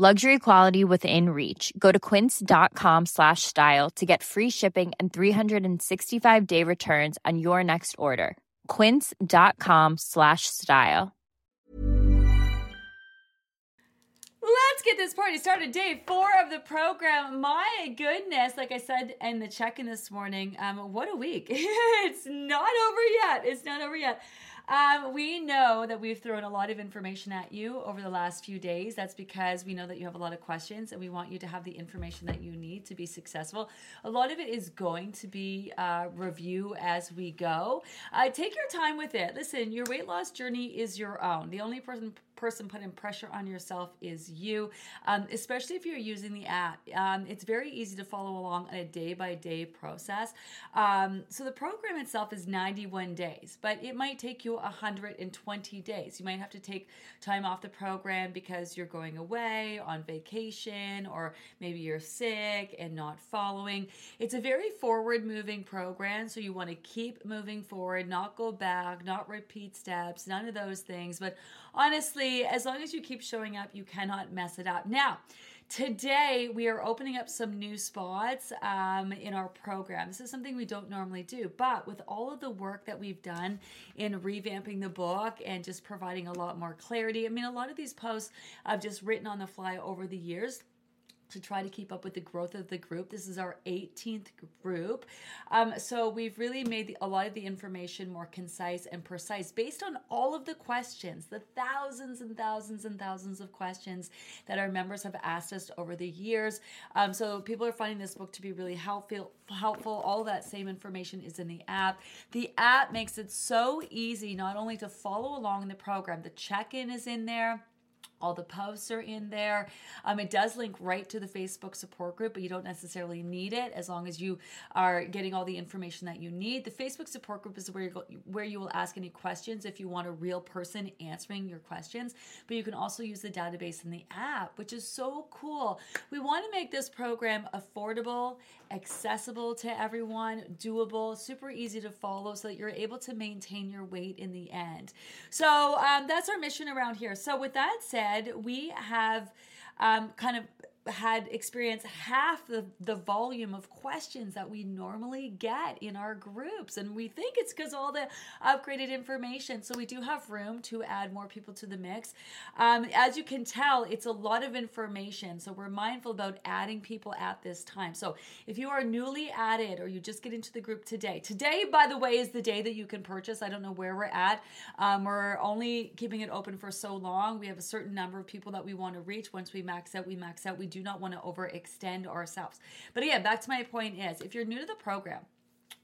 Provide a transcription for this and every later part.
Luxury quality within reach. Go to quince.com slash style to get free shipping and 365 day returns on your next order. Quince.com slash style. Let's get this party started. Day four of the program. My goodness, like I said in the check-in this morning, um, what a week. it's not over yet. It's not over yet. Um, we know that we've thrown a lot of information at you over the last few days. That's because we know that you have a lot of questions and we want you to have the information that you need to be successful. A lot of it is going to be uh, review as we go. Uh, take your time with it. Listen, your weight loss journey is your own. The only person person putting pressure on yourself is you, um, especially if you're using the app. Um, it's very easy to follow along on a day by day process. Um, so the program itself is 91 days, but it might take you 120 days. You might have to take time off the program because you're going away on vacation or maybe you're sick and not following. It's a very forward moving program, so you want to keep moving forward, not go back, not repeat steps, none of those things. But honestly, as long as you keep showing up, you cannot mess it up. Now, Today, we are opening up some new spots um, in our program. This is something we don't normally do, but with all of the work that we've done in revamping the book and just providing a lot more clarity, I mean, a lot of these posts I've just written on the fly over the years to try to keep up with the growth of the group. This is our 18th group. Um, so we've really made the, a lot of the information more concise and precise based on all of the questions, the thousands and thousands and thousands of questions that our members have asked us over the years. Um, so people are finding this book to be really helpful. Helpful. All that same information is in the app. The app makes it so easy not only to follow along in the program. The check-in is in there all the posts are in there. Um, it does link right to the Facebook support group, but you don't necessarily need it as long as you are getting all the information that you need. The Facebook support group is where you where you will ask any questions if you want a real person answering your questions. But you can also use the database in the app, which is so cool. We want to make this program affordable, accessible to everyone, doable, super easy to follow, so that you're able to maintain your weight in the end. So um, that's our mission around here. So with that said we have um, kind of had experienced half the, the volume of questions that we normally get in our groups. And we think it's because all the upgraded information. So we do have room to add more people to the mix. Um, as you can tell, it's a lot of information. So we're mindful about adding people at this time. So if you are newly added or you just get into the group today, today, by the way, is the day that you can purchase. I don't know where we're at. Um, we're only keeping it open for so long. We have a certain number of people that we want to reach. Once we max out, we max out. We do not want to overextend ourselves. But again, back to my point is if you're new to the program,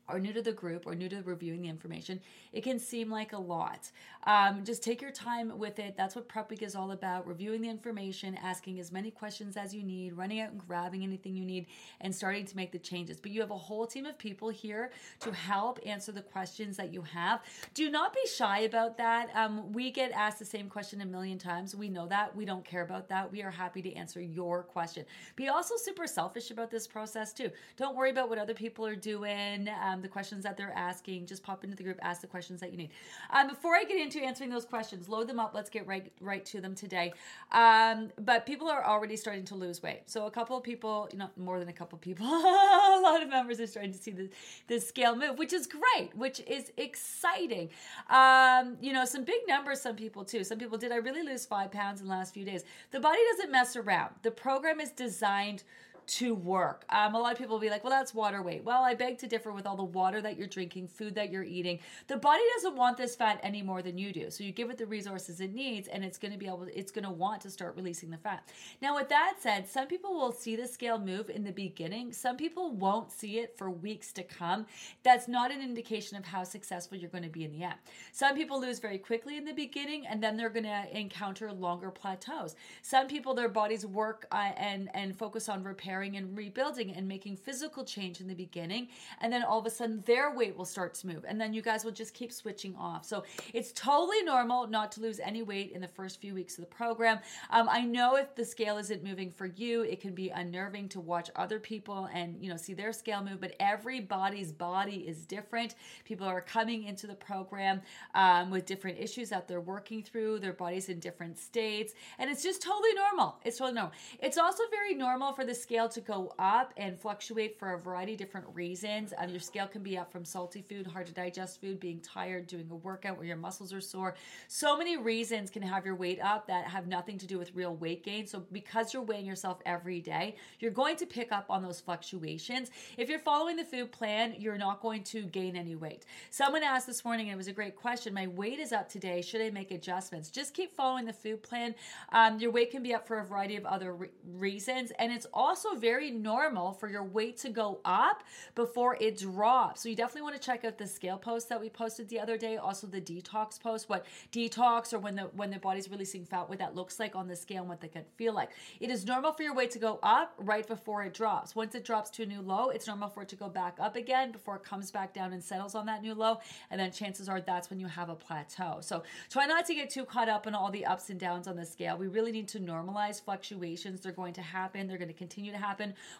or new to the group or new to reviewing the information, it can seem like a lot. Um, just take your time with it. That's what Prep Week is all about reviewing the information, asking as many questions as you need, running out and grabbing anything you need, and starting to make the changes. But you have a whole team of people here to help answer the questions that you have. Do not be shy about that. Um, we get asked the same question a million times. We know that. We don't care about that. We are happy to answer your question. Be also super selfish about this process, too. Don't worry about what other people are doing. Um, the questions that they're asking. Just pop into the group, ask the questions that you need. Um, before I get into answering those questions, load them up. Let's get right right to them today. Um, but people are already starting to lose weight. So a couple of people, you know, more than a couple of people, a lot of members are starting to see the, the scale move, which is great, which is exciting. Um, you know, some big numbers, some people too. Some people did I really lose five pounds in the last few days? The body doesn't mess around. The program is designed to work. Um, a lot of people will be like, well, that's water weight. Well, I beg to differ with all the water that you're drinking, food that you're eating. The body doesn't want this fat any more than you do. So you give it the resources it needs and it's going to be able, it's going to want to start releasing the fat. Now, with that said, some people will see the scale move in the beginning. Some people won't see it for weeks to come. That's not an indication of how successful you're going to be in the end. Some people lose very quickly in the beginning and then they're going to encounter longer plateaus. Some people, their bodies work uh, and, and focus on repair repairing and rebuilding and making physical change in the beginning. And then all of a sudden, their weight will start to move. And then you guys will just keep switching off. So it's totally normal not to lose any weight in the first few weeks of the program. Um, I know if the scale isn't moving for you, it can be unnerving to watch other people and, you know, see their scale move, but everybody's body is different. People are coming into the program um, with different issues that they're working through, their bodies in different states, and it's just totally normal. It's totally normal. It's also very normal for the scale to go up and fluctuate for a variety of different reasons. Um, your scale can be up from salty food, hard to digest food, being tired, doing a workout where your muscles are sore. So many reasons can have your weight up that have nothing to do with real weight gain. So because you're weighing yourself every day, you're going to pick up on those fluctuations. If you're following the food plan, you're not going to gain any weight. Someone asked this morning, and it was a great question. My weight is up today. Should I make adjustments? Just keep following the food plan. Um, your weight can be up for a variety of other re- reasons, and it's also very normal for your weight to go up before it drops. So you definitely want to check out the scale post that we posted the other day. Also the detox post, what detox or when the when the body's releasing fat, what that looks like on the scale and what they can feel like. It is normal for your weight to go up right before it drops. Once it drops to a new low, it's normal for it to go back up again before it comes back down and settles on that new low. And then chances are that's when you have a plateau. So try not to get too caught up in all the ups and downs on the scale. We really need to normalize fluctuations. They're going to happen. They're going to continue to happen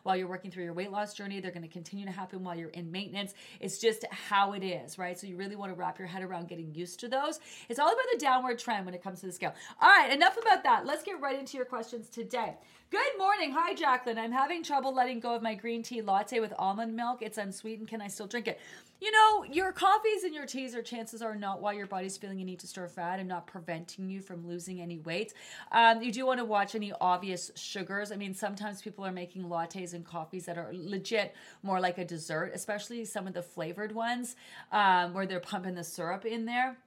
while you're working through your weight loss journey. They're going to continue to happen while you're in maintenance. It's just how it is, right? So you really want to wrap your head around getting used to those. It's all about the downward trend when it comes to the scale. All right, enough about that. Let's get right into your questions today. Good morning. Hi, Jacqueline. I'm having trouble letting go of my green tea latte with almond milk. It's unsweetened. Can I still drink it? You know, your coffees and your teas are chances are not why your body's feeling you need to store fat and not preventing you from losing any weight. Um, you do want to watch any obvious sugars. I mean, sometimes people are making lattes and coffees that are legit more like a dessert, especially some of the flavored ones um, where they're pumping the syrup in there.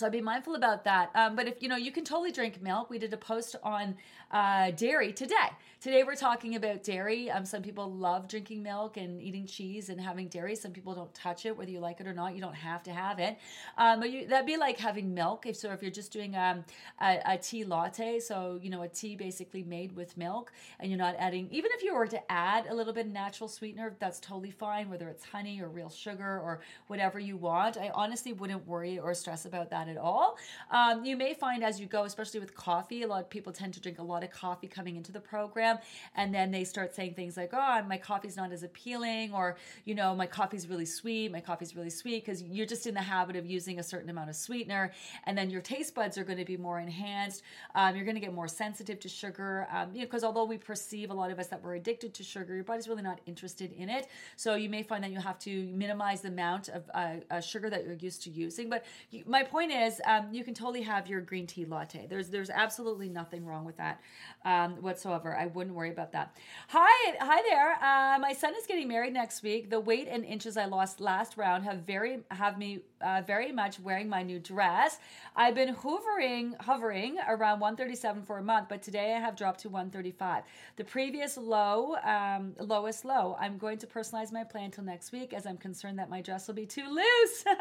So I'd be mindful about that. Um, but if you know, you can totally drink milk. We did a post on uh, dairy today. Today we're talking about dairy. Um, some people love drinking milk and eating cheese and having dairy. Some people don't touch it, whether you like it or not. You don't have to have it. Um, but you, that'd be like having milk. If so, if you're just doing um, a, a tea latte, so you know, a tea basically made with milk, and you're not adding. Even if you were to add a little bit of natural sweetener, that's totally fine. Whether it's honey or real sugar or whatever you want. I honestly wouldn't worry or stress about that at all. Um, you may find as you go, especially with coffee, a lot of people tend to drink a lot of coffee coming into the program, and then they start saying things like, "Oh, my coffee's not as appealing," or you know, "My coffee's really sweet. My coffee's really sweet," because you're just in the habit of using a certain amount of sweetener, and then your taste buds are going to be more enhanced. Um, you're going to get more sensitive to sugar, um, you know, because although we perceive a lot of us that we're addicted to sugar, your body's really not interested in it. So you may find that you have to minimize the amount of uh, uh, sugar that you're used to using. But you, my point is, um, you can totally have your green tea latte. There's there's absolutely nothing wrong with that um, whatsoever. I wouldn't worry about that. Hi, hi there. Uh, my son is getting married next week. The weight and inches I lost last round have very have me uh, very much wearing my new dress. I've been hovering hovering around 137 for a month, but today I have dropped to 135. The previous low, um, lowest low. I'm going to personalize my plan till next week, as I'm concerned that my dress will be too loose.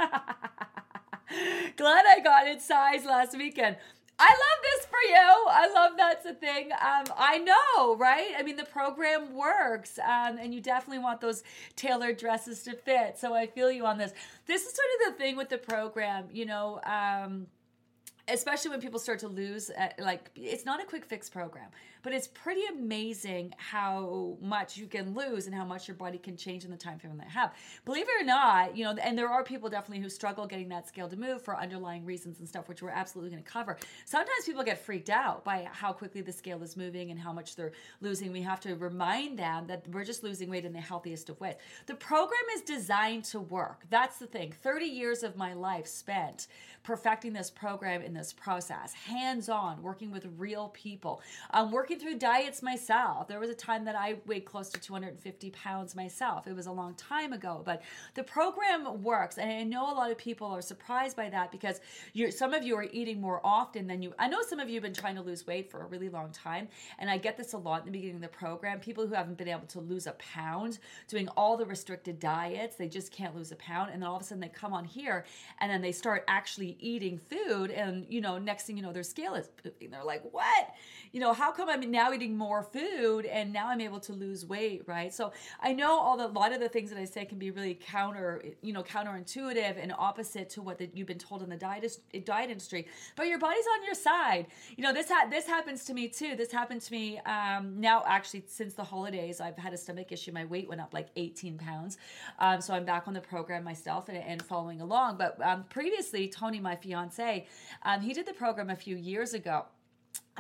Glad I got it size last weekend. I love this for you. I love that's a thing. Um, I know, right? I mean, the program works, um, and you definitely want those tailored dresses to fit. So I feel you on this. This is sort of the thing with the program, you know. Um, especially when people start to lose uh, like it's not a quick fix program but it's pretty amazing how much you can lose and how much your body can change in the time frame that you have. Believe it or not, you know, and there are people definitely who struggle getting that scale to move for underlying reasons and stuff, which we're absolutely going to cover. Sometimes people get freaked out by how quickly the scale is moving and how much they're losing. We have to remind them that we're just losing weight in the healthiest of ways. The program is designed to work. That's the thing. 30 years of my life spent perfecting this program in this process, hands on, working with real people, um, working working through diets myself. There was a time that I weighed close to 250 pounds myself. It was a long time ago, but the program works. And I know a lot of people are surprised by that because some of you are eating more often than you. I know some of you have been trying to lose weight for a really long time. And I get this a lot in the beginning of the program. People who haven't been able to lose a pound doing all the restricted diets, they just can't lose a pound. And then all of a sudden they come on here and then they start actually eating food and you know, next thing you know, their scale is pooping. They're like, what? You know, how come I'm now eating more food and now I'm able to lose weight, right? So I know all the, a lot of the things that I say can be really counter, you know, counterintuitive and opposite to what the, you've been told in the diet, diet industry, but your body's on your side. You know, this, ha- this happens to me too. This happened to me um, now, actually, since the holidays, I've had a stomach issue. My weight went up like 18 pounds. Um, so I'm back on the program myself and, and following along. But um, previously, Tony, my fiance, um, he did the program a few years ago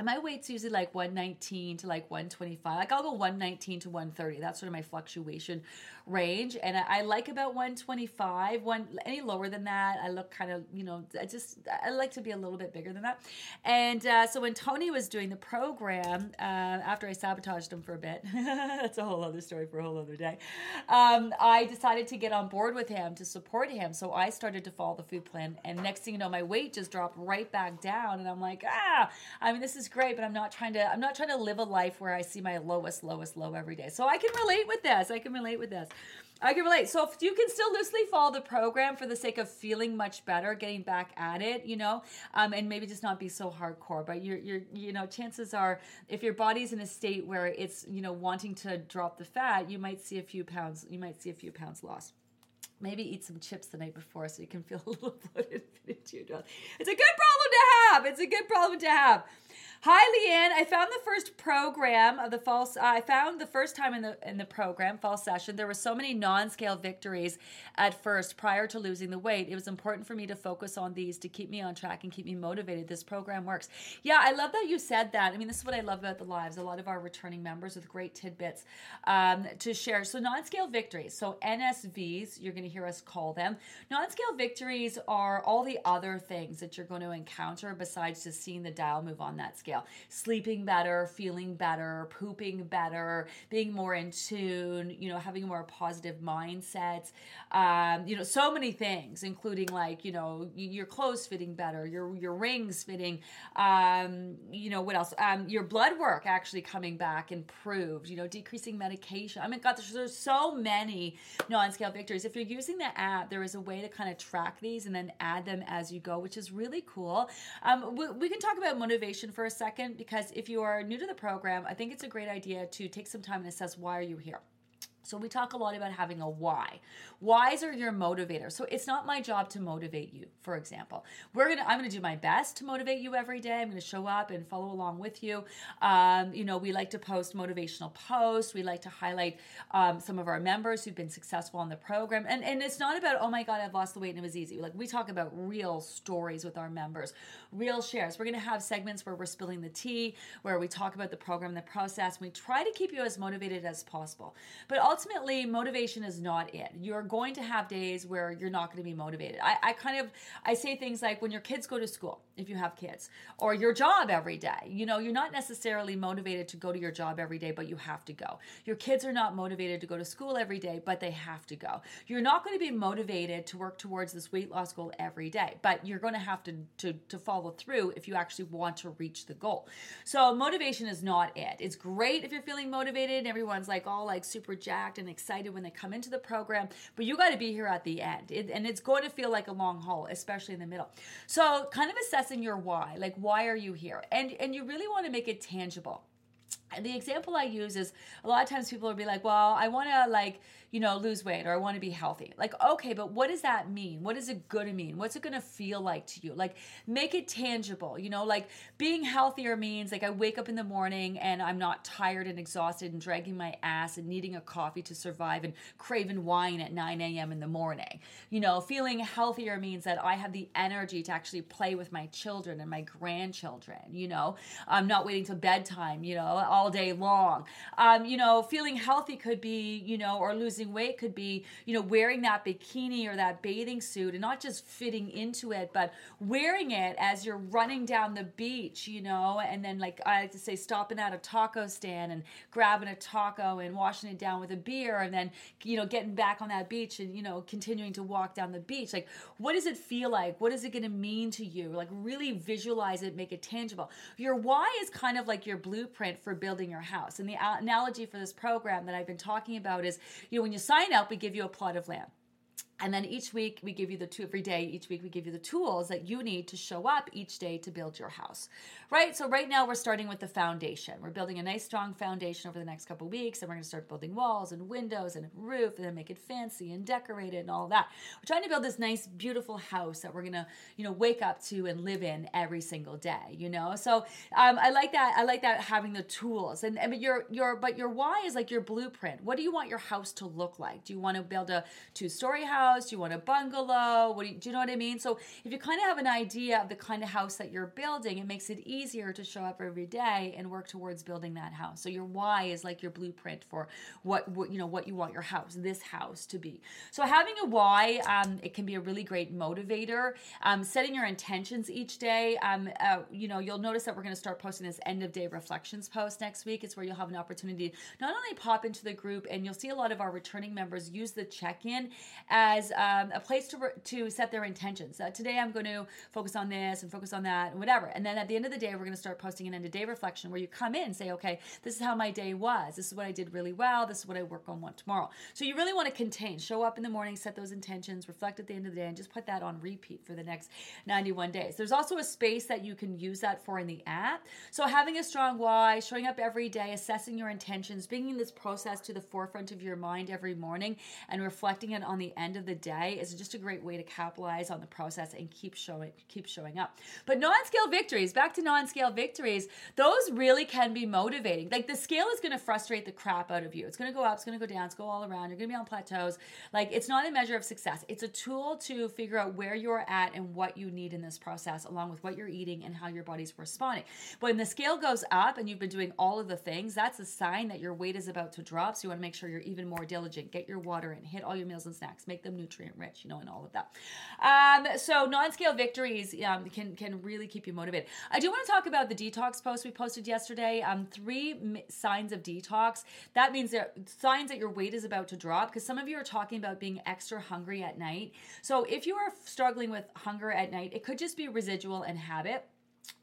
my weight's usually like 119 to like 125 like i'll go 119 to 130 that's sort of my fluctuation range and I, I, like about 125 one any lower than that i look kind of you know i just i like to be a little bit bigger than that. And uh, so when tony was doing the program uh, after i sabotaged him for a bit that's a whole other story for a whole other day um, i decided to get on board with him to support him. So i started to follow the food plan and next thing you know my weight just dropped right back down and i'm like ah i mean this is great but i'm not trying to i'm not trying to live a life where i see my lowest lowest low every day. So i can relate with this i can relate with this I can relate. So if you can still loosely follow the program for the sake of feeling much better, getting back at it, you know, um, and maybe just not be so hardcore. But you're, you're, you know, chances are if your body's in a state where it's, you know, wanting to drop the fat, you might see a few pounds. You might see a few pounds lost. Maybe eat some chips the night before so you can feel a little bloated. It's a good problem to have. It's a good problem to have. Hi, Leanne. I found the first program of the false. Uh, I found the first time in the in the program fall session there were so many non-scale victories at first prior to losing the weight. It was important for me to focus on these to keep me on track and keep me motivated. This program works. Yeah, I love that you said that. I mean, this is what I love about the lives. A lot of our returning members with great tidbits um, to share. So non-scale victories. So NSVs, you're going to hear us call them. Non-scale victories are all the other things that you're going to encounter besides just seeing the dial move on that scale scale sleeping better, feeling better, pooping better, being more in tune, you know, having more positive mindsets, Um, you know, so many things, including like, you know, your clothes fitting better, your your rings fitting, um, you know, what else? Um, your blood work actually coming back improved, you know, decreasing medication. I mean, God, there's, there's so many non-scale victories. If you're using the app, there is a way to kind of track these and then add them as you go, which is really cool. Um, we, we can talk about motivation for a second because if you are new to the program, I think it's a great idea to take some time and assess why are you here. So we talk a lot about having a why. Whys are your motivators. So it's not my job to motivate you, for example. We're gonna I'm gonna do my best to motivate you every day. I'm gonna show up and follow along with you. Um, you know, we like to post motivational posts. We like to highlight um, some of our members who've been successful on the program. And and it's not about, oh my God, I've lost the weight and it was easy. Like we talk about real stories with our members, real shares. We're gonna have segments where we're spilling the tea, where we talk about the program, the process. We try to keep you as motivated as possible. But ultimately ultimately, motivation is not it. You're going to have days where you're not going to be motivated. I, I kind of I say things like when your kids go to school, if you have kids, or your job every day. You know, you're not necessarily motivated to go to your job every day, but you have to go. Your kids are not motivated to go to school every day, but they have to go. You're not going to be motivated to work towards this weight loss goal every day, but you're going to have to to to follow through if you actually want to reach the goal. So motivation is not it. It's great if you're feeling motivated and everyone's like all like super jacked jacked and excited when they come into the program, but you got to be here at the end. It, and it's going to feel like a long haul, especially in the middle. So, kind of assessing your why, like why are you here? And and you really want to make it tangible. The example I use is a lot of times people will be like, well, I want to like, you know, lose weight or I want to be healthy. Like, okay, but what does that mean? What is it going to mean? What's it going to feel like to you? Like, make it tangible, you know, like being healthier means like I wake up in the morning and I'm not tired and exhausted and dragging my ass and needing a coffee to survive and craving wine at 9 a.m. in the morning. You know, feeling healthier means that I have the energy to actually play with my children and my grandchildren, you know, I'm not waiting till bedtime, you know, all day long. Um, you know, feeling healthy could be, you know, or losing weight could be, you know, wearing that bikini or that bathing suit and not just fitting into it, but wearing it as you're running down the beach, you know, and then like I like to say, stopping at a taco stand and grabbing a taco and washing it down with a beer and then, you know, getting back on that beach and, you know, continuing to walk down the beach. Like, what does it feel like? What is it going to mean to you? Like, really visualize it, make it tangible. Your why is kind of like your blueprint for building building your house. And the analogy for this program that I've been talking about is, you know, when you sign up, we give you a plot of land And then each week we give you the two every day, each week we give you the tools that you need to show up each day to build your house. Right? So right now we're starting with the foundation. We're building a nice strong foundation over the next couple weeks and we're going to start building walls and windows and roof and then make it fancy and decorated and all that. We're trying to build this nice beautiful house that we're going to, you know, wake up to and live in every single day, you know? So um, I like that I like that having the tools. And, and but your your but your why is like your blueprint. What do you want your house to look like? Do you want to build a two-story house? House? Do you want a bungalow? What do you, do you know what I mean? So if you kind of have an idea of the kind of house that you're building, it makes it easier to show up every day and work towards building that house. So your why is like your blueprint for what, what you know what you want your house, this house to be. So having a why, um, it can be a really great motivator. Um, setting your intentions each day. Um, uh, you know, you'll notice that we're going to start posting this end of day reflections post next week. It's where you'll have an opportunity not only pop into the group and you'll see a lot of our returning members use the check in as as um, a place to, to set their intentions. Uh, today I'm going to focus on this and focus on that and whatever. And then at the end of the day, we're going to start posting an end of day reflection where you come in and say, okay, this is how my day was. This is what I did really well. This is what I work on one tomorrow. So you really want to contain, show up in the morning, set those intentions, reflect at the end of the day, and just put that on repeat for the next 91 days. There's also a space that you can use that for in the app. So having a strong why, showing up every day, assessing your intentions, bringing this process to the forefront of your mind every morning, and reflecting it on the end of the day is just a great way to capitalize on the process and keep showing keep showing up. But non-scale victories, back to non-scale victories, those really can be motivating. Like the scale is going to frustrate the crap out of you. It's going to go up, it's going to go down, it's going to go all around. You're going to be on plateaus. Like it's not a measure of success. It's a tool to figure out where you're at and what you need in this process along with what you're eating and how your body's responding. When the scale goes up and you've been doing all of the things, that's a sign that your weight is about to drop. So you want to make sure you're even more diligent. Get your water in, hit all your meals and snacks, make them nutrient rich, you know, and all of that. Um, so non-scale victories um, can can really keep you motivated. I do want to talk about the detox post we posted yesterday. Um, three m- signs of detox. That means that signs that your weight is about to drop because some of you are talking about being extra hungry at night. So if you are struggling with hunger at night, it could just be residual and habit.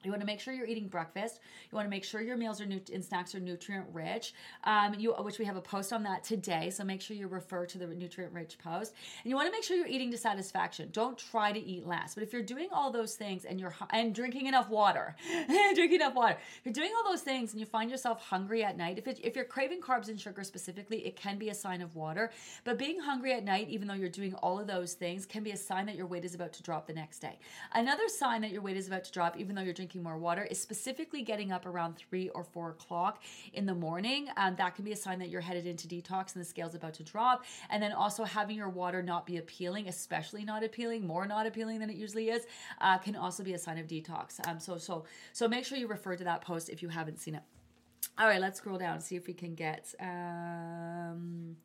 You want to make sure you're eating breakfast. You want to make sure your meals are nu- and snacks are nutrient rich. Um, you, which we have a post on that today. So make sure you refer to the nutrient rich post. And you want to make sure you're eating to satisfaction. Don't try to eat less. But if you're doing all those things and you're and drinking enough water, drinking enough water, if you're doing all those things and you find yourself hungry at night. If it, if you're craving carbs and sugar specifically, it can be a sign of water. But being hungry at night, even though you're doing all of those things, can be a sign that your weight is about to drop the next day. Another sign that your weight is about to drop, even though you're drinking more water is specifically getting up around three or four o'clock in the morning. Um, that can be a sign that you're headed into detox and the scale's about to drop. And then also having your water not be appealing, especially not appealing, more not appealing than it usually is, uh, can also be a sign of detox. Um, so so so make sure you refer to that post if you haven't seen it. All right, let's scroll down see if we can get. Um,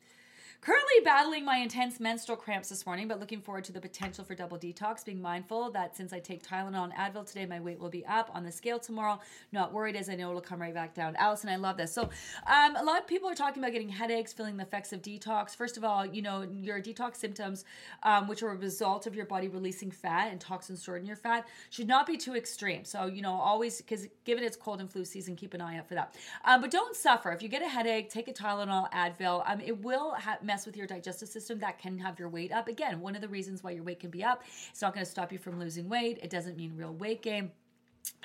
Currently battling my intense menstrual cramps this morning, but looking forward to the potential for double detox. Being mindful that since I take Tylenol and Advil today, my weight will be up on the scale tomorrow. Not worried as I know it'll come right back down. Allison, I love this. So, um, a lot of people are talking about getting headaches, feeling the effects of detox. First of all, you know, your detox symptoms, um, which are a result of your body releasing fat and toxins stored in your fat, should not be too extreme. So, you know, always, because given it's cold and flu season, keep an eye out for that. Um, but don't suffer. If you get a headache, take a Tylenol, Advil. Um, it will ha- mess with your digestive system, that can have your weight up. Again, one of the reasons why your weight can be up. It's not going to stop you from losing weight. It doesn't mean real weight gain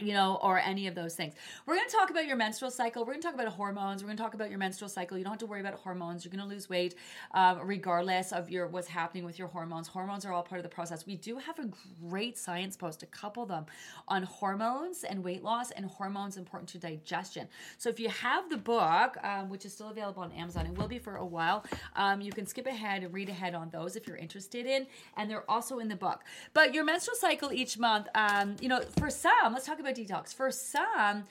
you know, or any of those things. We're going to talk about your menstrual cycle. We're going to talk about hormones. We're going to talk about your menstrual cycle. You don't have to worry about hormones. You're going to lose weight um, regardless of your what's happening with your hormones. Hormones are all part of the process. We do have a great science post, a couple them, on hormones and weight loss and hormones important to digestion. So if you have the book, um, which is still available on Amazon, it will be for a while. Um, you can skip ahead and read ahead on those if you're interested in, and they're also in the book. But your menstrual cycle each month, um, you know, for some, let's talk about detox. For some,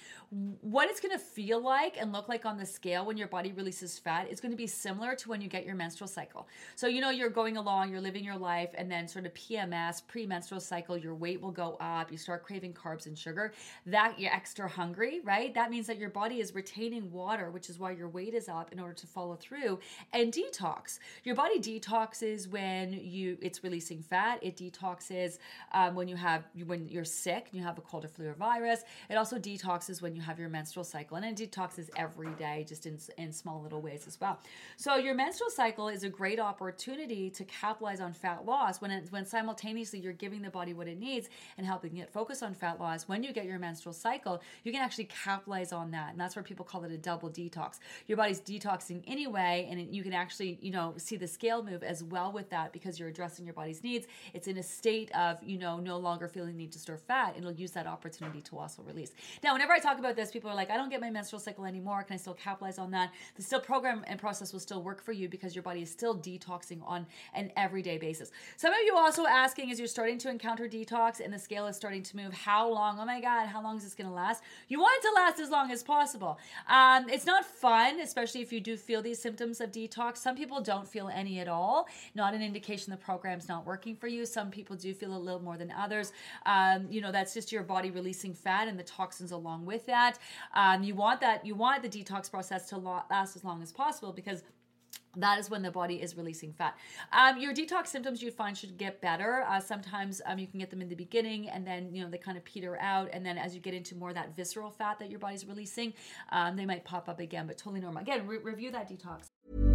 what it's going to feel like and look like on the scale when your body releases fat is going to be similar to when you get your menstrual cycle. So, you know, you're going along, you're living your life, and then sort of PMS, premenstrual cycle, your weight will go up, you start craving carbs and sugar. That you're extra hungry, right? That means that your body is retaining water, which is why your weight is up in order to follow through and detox. Your body detoxes when you it's releasing fat. It detoxes um, when you have when you're sick, and you have a cold or flu or virus. It also detoxes when you have your menstrual cycle, and it detoxes every day, just in, in small little ways as well. So your menstrual cycle is a great opportunity to capitalize on fat loss when it, when simultaneously you're giving the body what it needs and helping it focus on fat loss. When you get your menstrual cycle, you can actually capitalize on that, and that's where people call it a double detox. Your body's detoxing anyway, and it, you can actually you know see the scale move as well with that because you're addressing your body's needs. It's in a state of you know no longer feeling need to store fat. And it'll use that opportunity to also release. Now, whenever I talk about this, people are like, I don't get my menstrual cycle anymore. Can I still capitalize on that? The still program and process will still work for you because your body is still detoxing on an everyday basis. Some of you also asking as you're starting to encounter detox and the scale is starting to move, how long? Oh my God, how long is this going to last? You want it to last as long as possible. Um, it's not fun, especially if you do feel these symptoms of detox. Some people don't feel any at all. Not an indication the program's not working for you. Some people do feel a little more than others. Um, you know, that's just your body releasing fat and the toxins along with that. Um, you want that. You want the detox process to last as long as possible because that is when the body is releasing fat. Um, your detox symptoms you find should get better. Uh, sometimes um, you can get them in the beginning, and then you know they kind of peter out, and then as you get into more that visceral fat that your body's releasing, um, they might pop up again, but totally normal. Again, re- review that detox.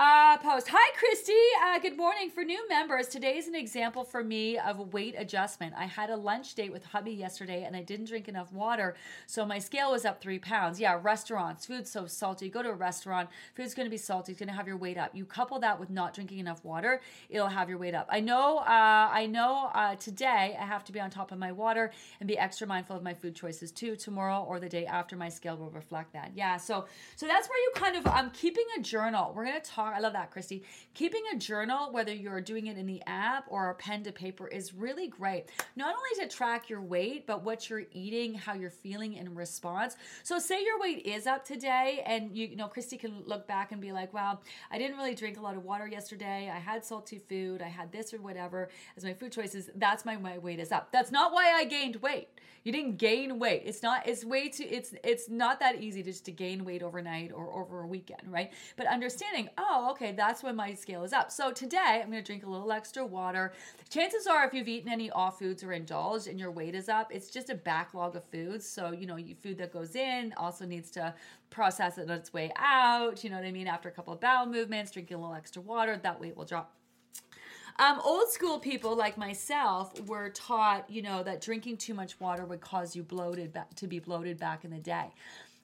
Uh, post. Hi, Christy. Uh, good morning. For new members, today is an example for me of weight adjustment. I had a lunch date with hubby yesterday and I didn't drink enough water, so my scale was up three pounds. Yeah, restaurants, food's so salty. You go to a restaurant, food's going to be salty. It's going to have your weight up. You couple that with not drinking enough water, it'll have your weight up. I know. Uh, I know. Uh, today I have to be on top of my water and be extra mindful of my food choices too. Tomorrow or the day after, my scale will reflect that. Yeah. So, so that's where you kind of. I'm keeping a journal. We're going to talk I love that, Christy. Keeping a journal, whether you're doing it in the app or a pen to paper, is really great. Not only to track your weight, but what you're eating, how you're feeling in response. So, say your weight is up today, and you, you know, Christy can look back and be like, wow, I didn't really drink a lot of water yesterday. I had salty food. I had this or whatever as my food choices. That's my my weight is up. That's not why I gained weight. You didn't gain weight. It's not. It's way too. It's it's not that easy to just to gain weight overnight or over a weekend, right? But understanding, oh, okay, that's when my scale is up. So today I'm going to drink a little extra water. Chances are, if you've eaten any off foods or indulged and your weight is up, it's just a backlog of foods. So you know, food that goes in also needs to process it on its way out. You know what I mean? After a couple of bowel movements, drinking a little extra water, that weight will drop. Um, old school people like myself were taught, you know, that drinking too much water would cause you bloated to be bloated back in the day.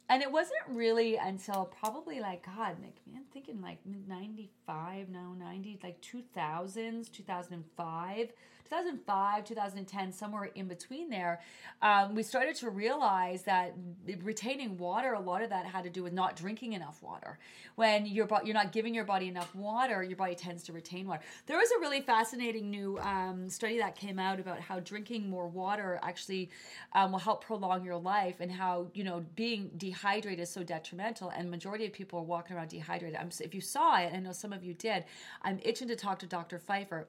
And it wasn't really until probably like God, like man, thinking like 95, now 90, like 2000s, 2005 2005, 2010, somewhere in between there, um, we started to realize that retaining water, a lot of that had to do with not drinking enough water. When you're you're not giving your body enough water, your body tends to retain water. There was a really fascinating new um, study that came out about how drinking more water actually um, will help prolong your life, and how you know being dehydrated is so detrimental. And majority of people are walking around dehydrated. I'm, if you saw it, I know some of you did. I'm itching to talk to Dr. Pfeiffer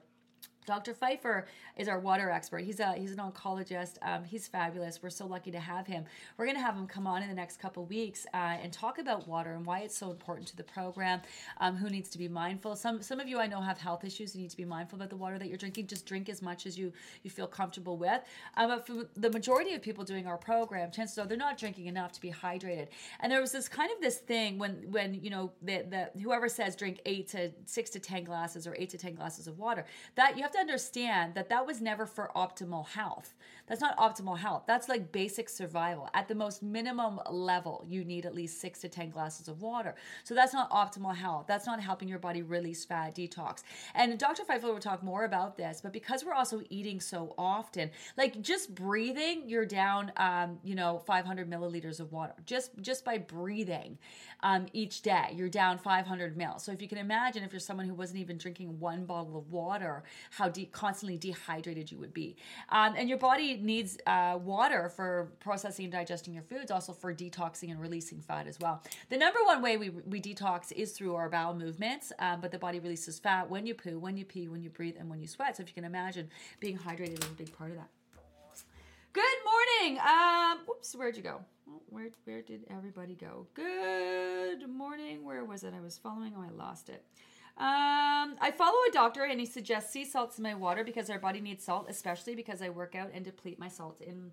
Dr. Pfeiffer is our water expert. He's a he's an oncologist. Um, he's fabulous. We're so lucky to have him. We're going to have him come on in the next couple weeks uh, and talk about water and why it's so important to the program. Um, who needs to be mindful? Some some of you I know have health issues. You need to be mindful about the water that you're drinking. Just drink as much as you you feel comfortable with. Um, but for the majority of people doing our program, chances are they're not drinking enough to be hydrated. And there was this kind of this thing when when you know the, the whoever says drink eight to six to ten glasses or eight to ten glasses of water that you have to understand that that was never for optimal health. That's not optimal health. That's like basic survival. At the most minimum level, you need at least six to 10 glasses of water. So that's not optimal health. That's not helping your body release fat, detox. And Dr. Pfeiffer will talk more about this, but because we're also eating so often, like just breathing, you're down, um, you know, 500 milliliters of water just, just by breathing um, each day. You're down 500 mil. So if you can imagine, if you're someone who wasn't even drinking one bottle of water, how de- constantly dehydrated you would be. Um, and your body needs uh, water for processing and digesting your foods, also for detoxing and releasing fat as well. The number one way we, we detox is through our bowel movements, um, but the body releases fat when you poo, when you pee, when you breathe, and when you sweat. So if you can imagine, being hydrated is a big part of that. Good morning. Um, whoops, where'd you go? Where where did everybody go? Good morning. Where was it? I was following. Oh, I lost it. Um, I follow a doctor and he suggests sea salts in my water because our body needs salt, especially because I work out and deplete my salt in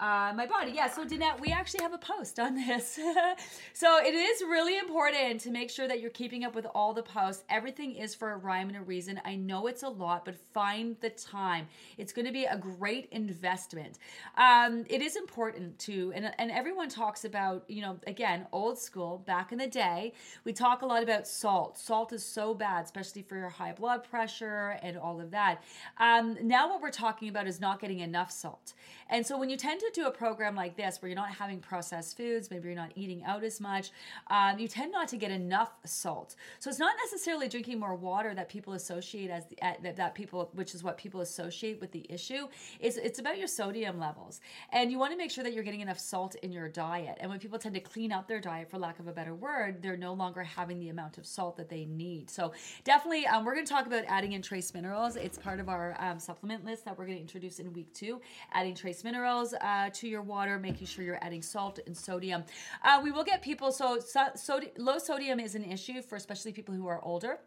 uh, my body. Yeah, so Danette, we actually have a post on this. so it is really important to make sure that you're keeping up with all the posts. Everything is for a rhyme and a reason. I know it's a lot, but find the time. It's going to be a great investment. Um, it is important to, and, and everyone talks about, you know, again, old school, back in the day, we talk a lot about salt. Salt is so bad, especially for your high blood pressure and all of that. Um, now, what we're talking about is not getting enough salt. And so when you tend to do a program like this where you're not having processed foods, maybe you're not eating out as much, um, you tend not to get enough salt. So it's not necessarily drinking more water that people associate as the, that, that people, which is what people associate with the issue. It's, it's about your sodium levels. And you want to make sure that you're getting enough salt in your diet. And when people tend to clean up their diet, for lack of a better word, they're no longer having the amount of salt that they need. So definitely, um, we're going to talk about adding in trace minerals. It's part of our um, supplement list that we're going to introduce in week two, adding trace minerals uh, to your water, making sure you're adding salt and sodium. Uh, we will get people, so, so, so low sodium is an issue for especially people who are older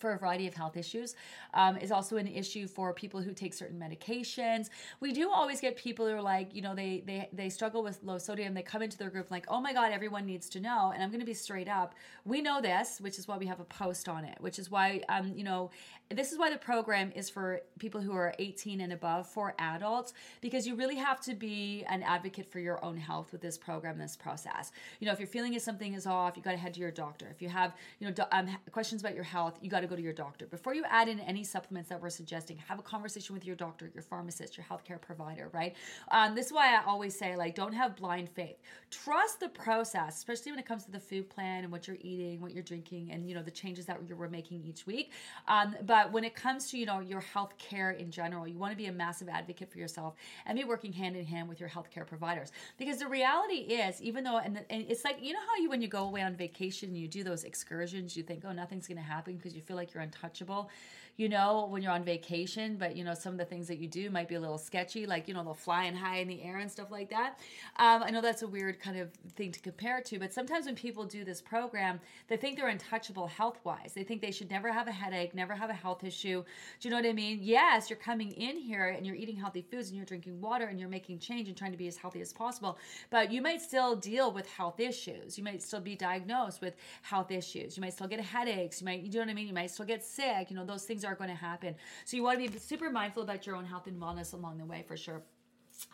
for a variety of health issues um, is also an issue for people who take certain medications. We do always get people who are like you know they they, they struggle with low sodium. They come into their group like oh my god everyone needs to know and i'm going to be straight up we know this which is why we have a post on it which is why um, you know this is why the program is for people who are 18 and above for adults because you really have to be an advocate for your own health with this program this process. You know if you're feeling as something is off you got to head to your doctor. If you have you know do, um, questions about your health you got to go to your doctor. Before you add in any supplements that we're suggesting, have a conversation with your doctor, your pharmacist, your healthcare provider, right? Um, this is why I always say, like, don't have blind faith. Trust the process, especially when it comes to the food plan and what you're eating, what you're drinking, and, you know, the changes that you're making each week. Um, but when it comes to, you know, your health care in general, you want to be a massive advocate for yourself and be working hand in hand with your healthcare providers. Because the reality is, even though, and, and it's like, you know how you, when you go away on vacation, you do those excursions, you think, oh, nothing's going to happen because you feel like you're untouchable you know, when you're on vacation, but you know, some of the things that you do might be a little sketchy, like, you know, they'll flying high in the air and stuff like that. Um, I know that's a weird kind of thing to compare to, but sometimes when people do this program, they think they're untouchable health wise. They think they should never have a headache, never have a health issue. Do you know what I mean? Yes, you're coming in here and you're eating healthy foods and you're drinking water and you're making change and trying to be as healthy as possible, but you might still deal with health issues. You might still be diagnosed with health issues. You might still get headaches. You might, you know what I mean? You might still get sick. You know, those things are going to happen. So you want to be super mindful about your own health and wellness along the way for sure.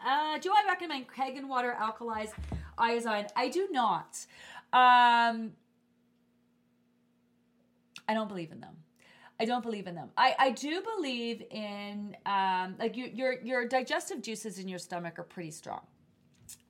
Uh, do I recommend Kangen water alkalized iodine? I do not. Um, I don't believe in them. I don't believe in them. I, I do believe in um, like you, your your digestive juices in your stomach are pretty strong.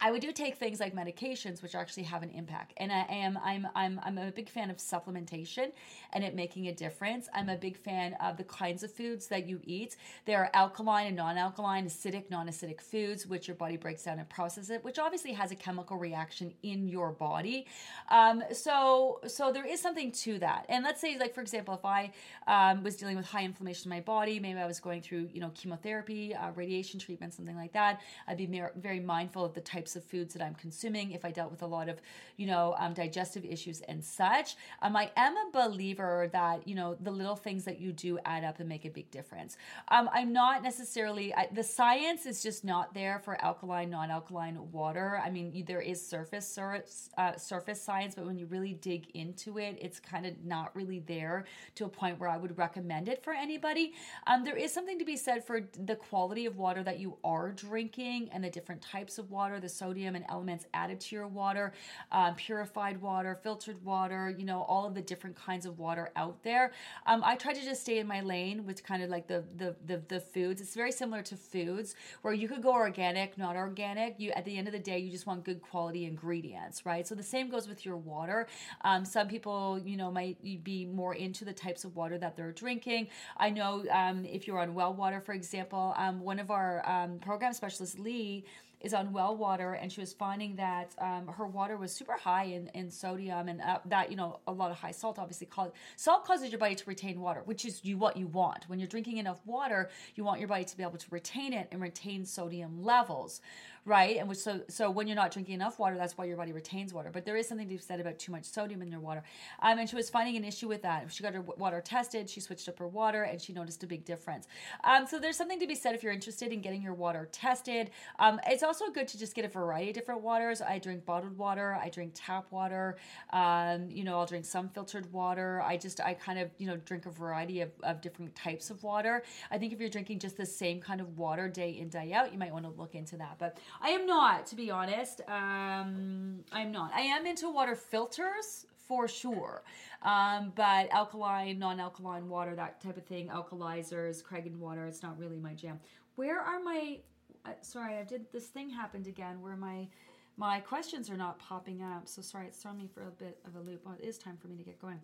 I would do take things like medications, which actually have an impact. And I am I'm I'm I'm a big fan of supplementation and it making a difference. I'm a big fan of the kinds of foods that you eat. There are alkaline and non-alkaline, acidic, non-acidic foods, which your body breaks down and processes it, which obviously has a chemical reaction in your body. Um, so so there is something to that. And let's say, like for example, if I um, was dealing with high inflammation in my body, maybe I was going through you know chemotherapy, uh, radiation treatment, something like that. I'd be very mindful of the types of foods that I'm consuming. If I dealt with a lot of you know um, digestive issues and such, um, I am a believer that you know the little things that you do add up and make a big difference. Um, I'm not necessarily I, the science is just not there for alkaline, non-alkaline water. I mean, there is surface surface, uh, surface science, but when you really dig into it, it's kind of not really there to a point where I would recommend it for anybody. Um, there is something to be said for the quality of water that you are drinking and the different types of water water, the sodium and elements added to your water, um, purified water, filtered water, you know, all of the different kinds of water out there. Um, I try to just stay in my lane with kind of like the, the the the foods. It's very similar to foods where you could go organic, not organic. You at the end of the day, you just want good quality ingredients, right? So the same goes with your water. Um, some people, you know, might be more into the types of water that they're drinking. I know um, if you're on well water, for example, um, one of our um, program specialists, Lee, is on well water and she was finding that um, her water was super high in, in sodium and uh, that you know a lot of high salt obviously cause, salt causes your body to retain water which is you what you want. When you're drinking enough water you want your body to be able to retain it and retain sodium levels right? And so so when you're not drinking enough water, that's why your body retains water. But there is something to be said about too much sodium in your water. Um, and she was finding an issue with that. She got her water tested, she switched up her water, and she noticed a big difference. Um, so there's something to be said if you're interested in getting your water tested. Um, it's also good to just get a variety of different waters. I drink bottled water, I drink tap water. Um, you know, I'll drink some filtered water. I just I kind of you know drink a variety of, of different types of water. I think if you're drinking just the same kind of water day in day out, you might want to look into that. But I am not, to be honest. Um, I'm not. I am into water filters for sure. Um, but alkaline, non alkaline water, that type of thing, alkalizers, Kangen water, it's not really my jam. Where are my. Uh, sorry, I did. This thing happened again where my. My questions are not popping up, so sorry, it's thrown me for a bit of a loop. Well, it is time for me to get going.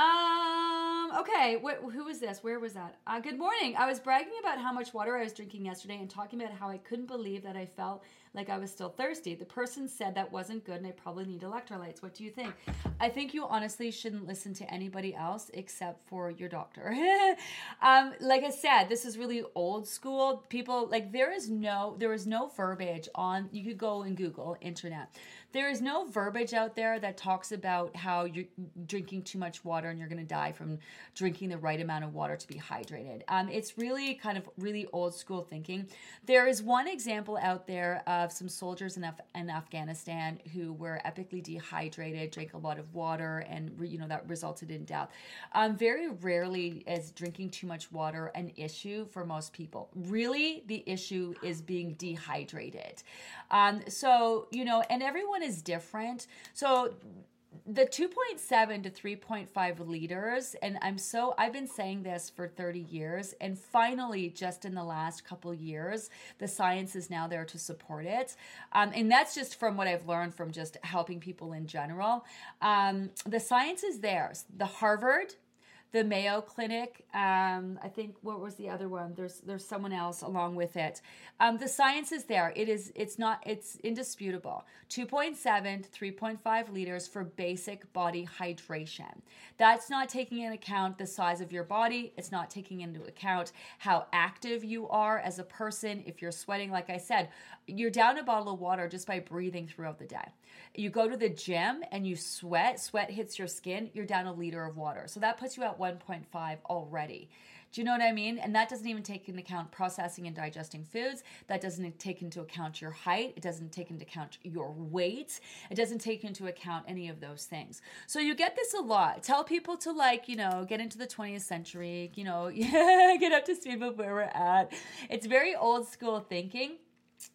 Um, okay, wh- who was this? Where was that? Uh, good morning. I was bragging about how much water I was drinking yesterday and talking about how I couldn't believe that I felt like I was still thirsty. The person said that wasn't good and I probably need electrolytes. What do you think? I think you honestly shouldn't listen to anybody else except for your doctor. um, like I said, this is really old school. People like there is no there is no verbiage on you could go and Google internet. There is no verbiage out there that talks about how you're drinking too much water and you're going to die from drinking the right amount of water to be hydrated. Um, it's really kind of really old school thinking. There is one example out there of some soldiers in, Af- in Afghanistan who were epically dehydrated, drank a lot of water, and you know that resulted in death. Um, very rarely is drinking too much water an issue for most people. Really, the issue is being dehydrated. Um, so you know, and everyone is different. So the 2.7 to 3.5 liters and i'm so i've been saying this for 30 years and finally just in the last couple years the science is now there to support it. Um, and that's just from what i've learned from just helping people in general. Um, the science is there. The harvard the Mayo Clinic. Um, I think what was the other one? There's there's someone else along with it. Um, the science is there. It is it's not it's indisputable. 2.7 to 3.5 liters for basic body hydration. That's not taking into account the size of your body. It's not taking into account how active you are as a person. If you're sweating, like I said, you're down a bottle of water just by breathing throughout the day. You go to the gym and you sweat, sweat hits your skin, you're down a liter of water. So that puts you at 1.5 already. Do you know what I mean? And that doesn't even take into account processing and digesting foods. That doesn't take into account your height. It doesn't take into account your weight. It doesn't take into account any of those things. So you get this a lot. Tell people to like, you know, get into the 20th century, you know, get up to speed with where we're at. It's very old school thinking.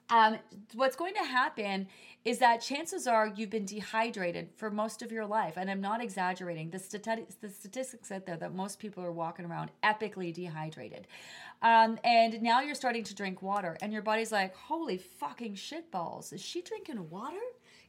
Um, what's going to happen is that chances are you've been dehydrated for most of your life. And I'm not exaggerating. The, stati- the statistics out there that most people are walking around epically dehydrated. Um, and now you're starting to drink water, and your body's like, holy fucking shitballs. Is she drinking water?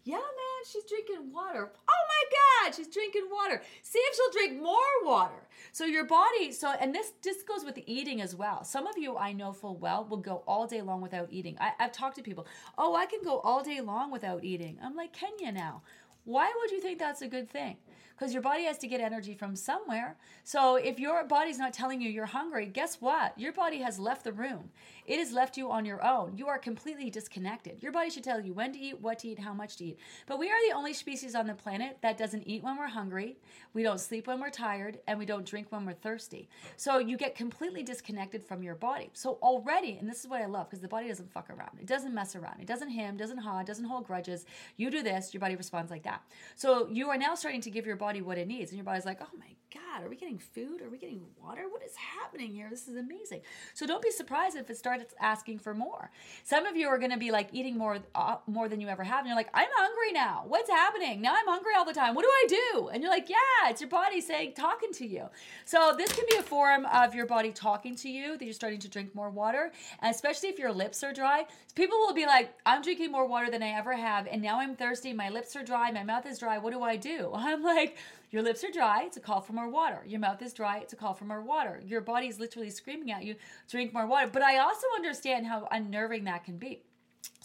Yeah, man, she's drinking water. Oh my God, she's drinking water. See if she'll drink more water. So your body, so and this just goes with eating as well. Some of you I know full well will go all day long without eating. I, I've talked to people. Oh, I can go all day long without eating. I'm like, you now? Why would you think that's a good thing? because your body has to get energy from somewhere. So if your body's not telling you you're hungry, guess what? Your body has left the room. It has left you on your own. You are completely disconnected. Your body should tell you when to eat, what to eat, how much to eat. But we are the only species on the planet that doesn't eat when we're hungry, we don't sleep when we're tired, and we don't drink when we're thirsty. So you get completely disconnected from your body. So already, and this is what I love because the body doesn't fuck around. It doesn't mess around. It doesn't hem, doesn't haw, doesn't hold grudges. You do this, your body responds like that. So you are now starting to give your body what it needs. And your body's like, oh my God, are we getting food? Are we getting water? What is happening here? This is amazing. So don't be surprised if it starts asking for more. Some of you are going to be like eating more, uh, more than you ever have. And you're like, I'm hungry now. What's happening? Now I'm hungry all the time. What do I do? And you're like, yeah, it's your body saying, talking to you. So this can be a form of your body talking to you that you're starting to drink more water. And especially if your lips are dry, people will be like, I'm drinking more water than I ever have. And now I'm thirsty. My lips are dry. My mouth is dry. What do I do? I'm like, your lips are dry, it's a call for more water. Your mouth is dry, it's a call for more water. Your body is literally screaming at you, drink more water. But I also understand how unnerving that can be.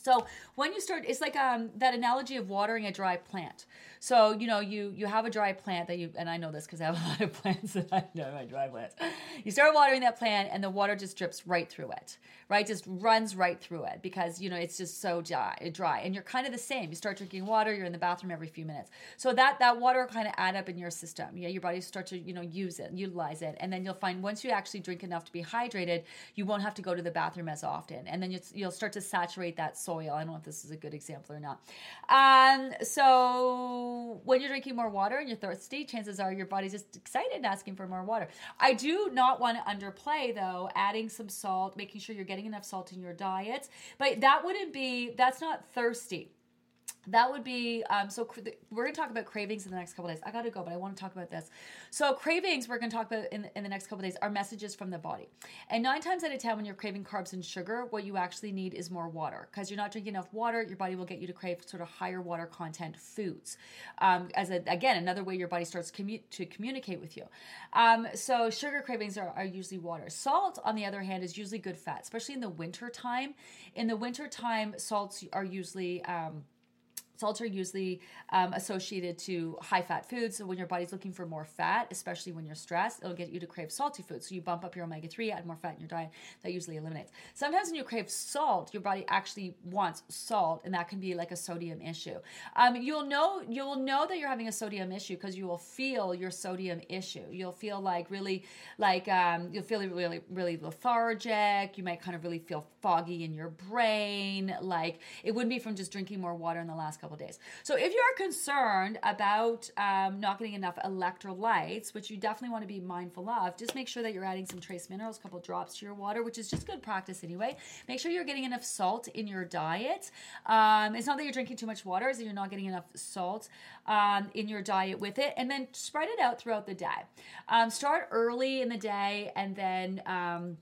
So when you start, it's like um, that analogy of watering a dry plant. So you know, you you have a dry plant that you, and I know this because I have a lot of plants that I know my dry plants. You start watering that plant, and the water just drips right through it, right? Just runs right through it because you know it's just so dry, dry. And you're kind of the same. You start drinking water, you're in the bathroom every few minutes. So that that water kind of add up in your system. Yeah, your body starts to you know use it, utilize it, and then you'll find once you actually drink enough to be hydrated, you won't have to go to the bathroom as often, and then you'll, you'll start to saturate that soil. I don't know if this is a good example or not. Um, so when you're drinking more water and you're thirsty, chances are your body's just excited and asking for more water. I do not want to underplay though, adding some salt, making sure you're getting enough salt in your diet. But that wouldn't be, that's not thirsty that would be um, so we're going to talk about cravings in the next couple days. I gotta go but i want to talk about this. So cravings we're going to talk about in, in the next couple days are messages from the body. And nine times out of ten when you're craving carbs and sugar what you actually need is more water because you're not drinking enough water your body will get you to crave sort of higher water content foods. Um, as a, again another way your body starts commu- to communicate with you. Um, so sugar cravings are, are usually water. Salt on the other hand is usually good fat especially in the winter time in the winter time salts are usually um, Salts are usually um, associated to high fat foods. So when your body's looking for more fat, especially when you're stressed, it'll get you to crave salty foods. So you bump up your omega 3, add more fat in your diet. That usually eliminates. Sometimes when you crave salt, your body actually wants salt, and that can be like a sodium issue. Um, you'll know you'll know that you're having a sodium issue because you will feel your sodium issue. You'll feel like really like um, you'll feel really really lethargic. You might kind of really feel foggy in your brain. Like it wouldn't be from just drinking more water in the last couple couple days. So if you are concerned about um, not getting enough electrolytes, which you definitely want to be mindful of, just make sure that you're adding some trace minerals, a couple drops to your water, which is just good practice anyway. Make sure you're getting enough salt in your diet. Um, it's not that you're drinking too much water, it's that you're not getting enough salt um, in your diet with it, and then spread it out throughout the day. Um, start early in the day, and then um,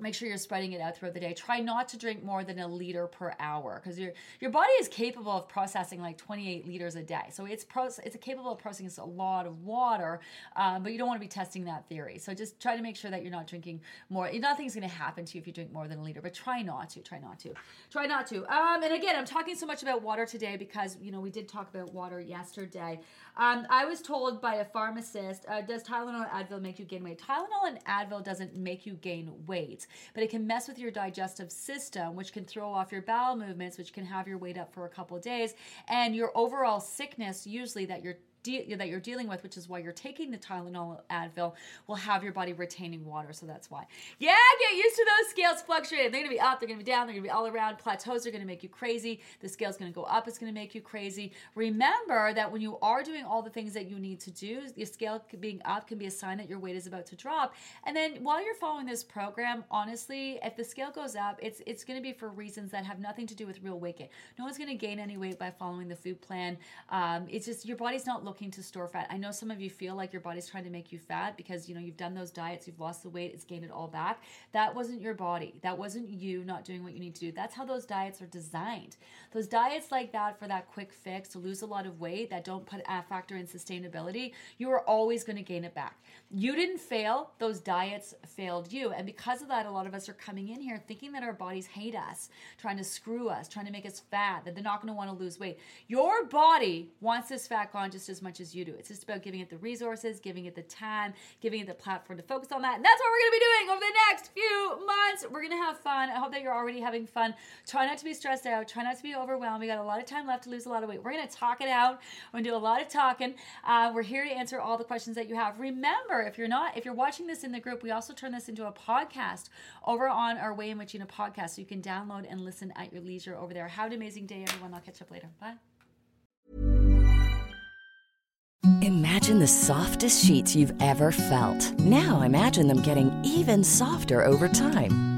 make sure you're spreading it out throughout the day. Try not to drink more than a liter per hour because your your body is capable of processing like 28 liters a day. So it's pro- it's capable of processing a lot of water um, but you don't want to be testing that theory. So just try to make sure that you're not drinking more nothing's going to happen to you if you drink more than a liter but try not to try not to try not to. Um, and again i'm talking so much about water today because you know we did talk about water yesterday. Um, i was told by a pharmacist uh, does tylenol and advil make you gain weight? Tylenol and advil doesn't make you gain weight but it can mess with your digestive system, which can throw off your bowel movements, which can have your weight up for a couple days, and your overall sickness, usually that you're de- that you're dealing with, which is why you're taking the Tylenol Advil, will have your body retaining water. So that's why. Yeah, get used to those scales fluctuating. They're to be up, they're to be down, they're to be all around. Plateaus are to make you crazy. The scale's to go up, it's to make you crazy. Remember that when you are doing all the things that you need to do, your scale being up can be a sign that your weight is about to drop. And then while you're following this program, honestly, if the scale goes up, it's it's to be for reasons that have nothing to do with real weight gain. No one's to gain any weight by following the food plan. Um, it's just your body's not looking to store fat. I know some of you feel like your body's trying to make you fat because you know you've done those diets, you've lost the weight, it's gained it all back. That wasn't your body. That wasn't you not doing what you need to do. That's how those diets are designed. Those diets like that for that quick fix to lose a lot of weight that don't put a factor in sustainability, you are always going to gain it back. You didn't fail, those diets failed you. And because of that, a lot of us are coming in here thinking that our bodies hate us, trying to screw us, trying to make us fat, that they're not going to want to lose weight. Your body wants this fat gone just as much as you do. It's just about giving it the resources, giving it the time, giving it the platform to focus on that. And that's what we're going to be doing over the next few months. We're going to have fun. I hope that you're already having fun. Try not to be stressed out. Try not to be overwhelmed. We got a lot of time left to lose a lot of weight. We're going to talk it out. We're going to do a lot of talking. Uh, we're here to answer all the questions that you have. Remember, if you're not, if you're watching this in the group, we also turn this into a podcast over on our Weigh In with Gina podcast, so you can download and listen at your leisure over there. Have an amazing day, everyone. I'll catch up later. Bye. Imagine the softest sheets you've ever felt. Now imagine them getting even softer over time.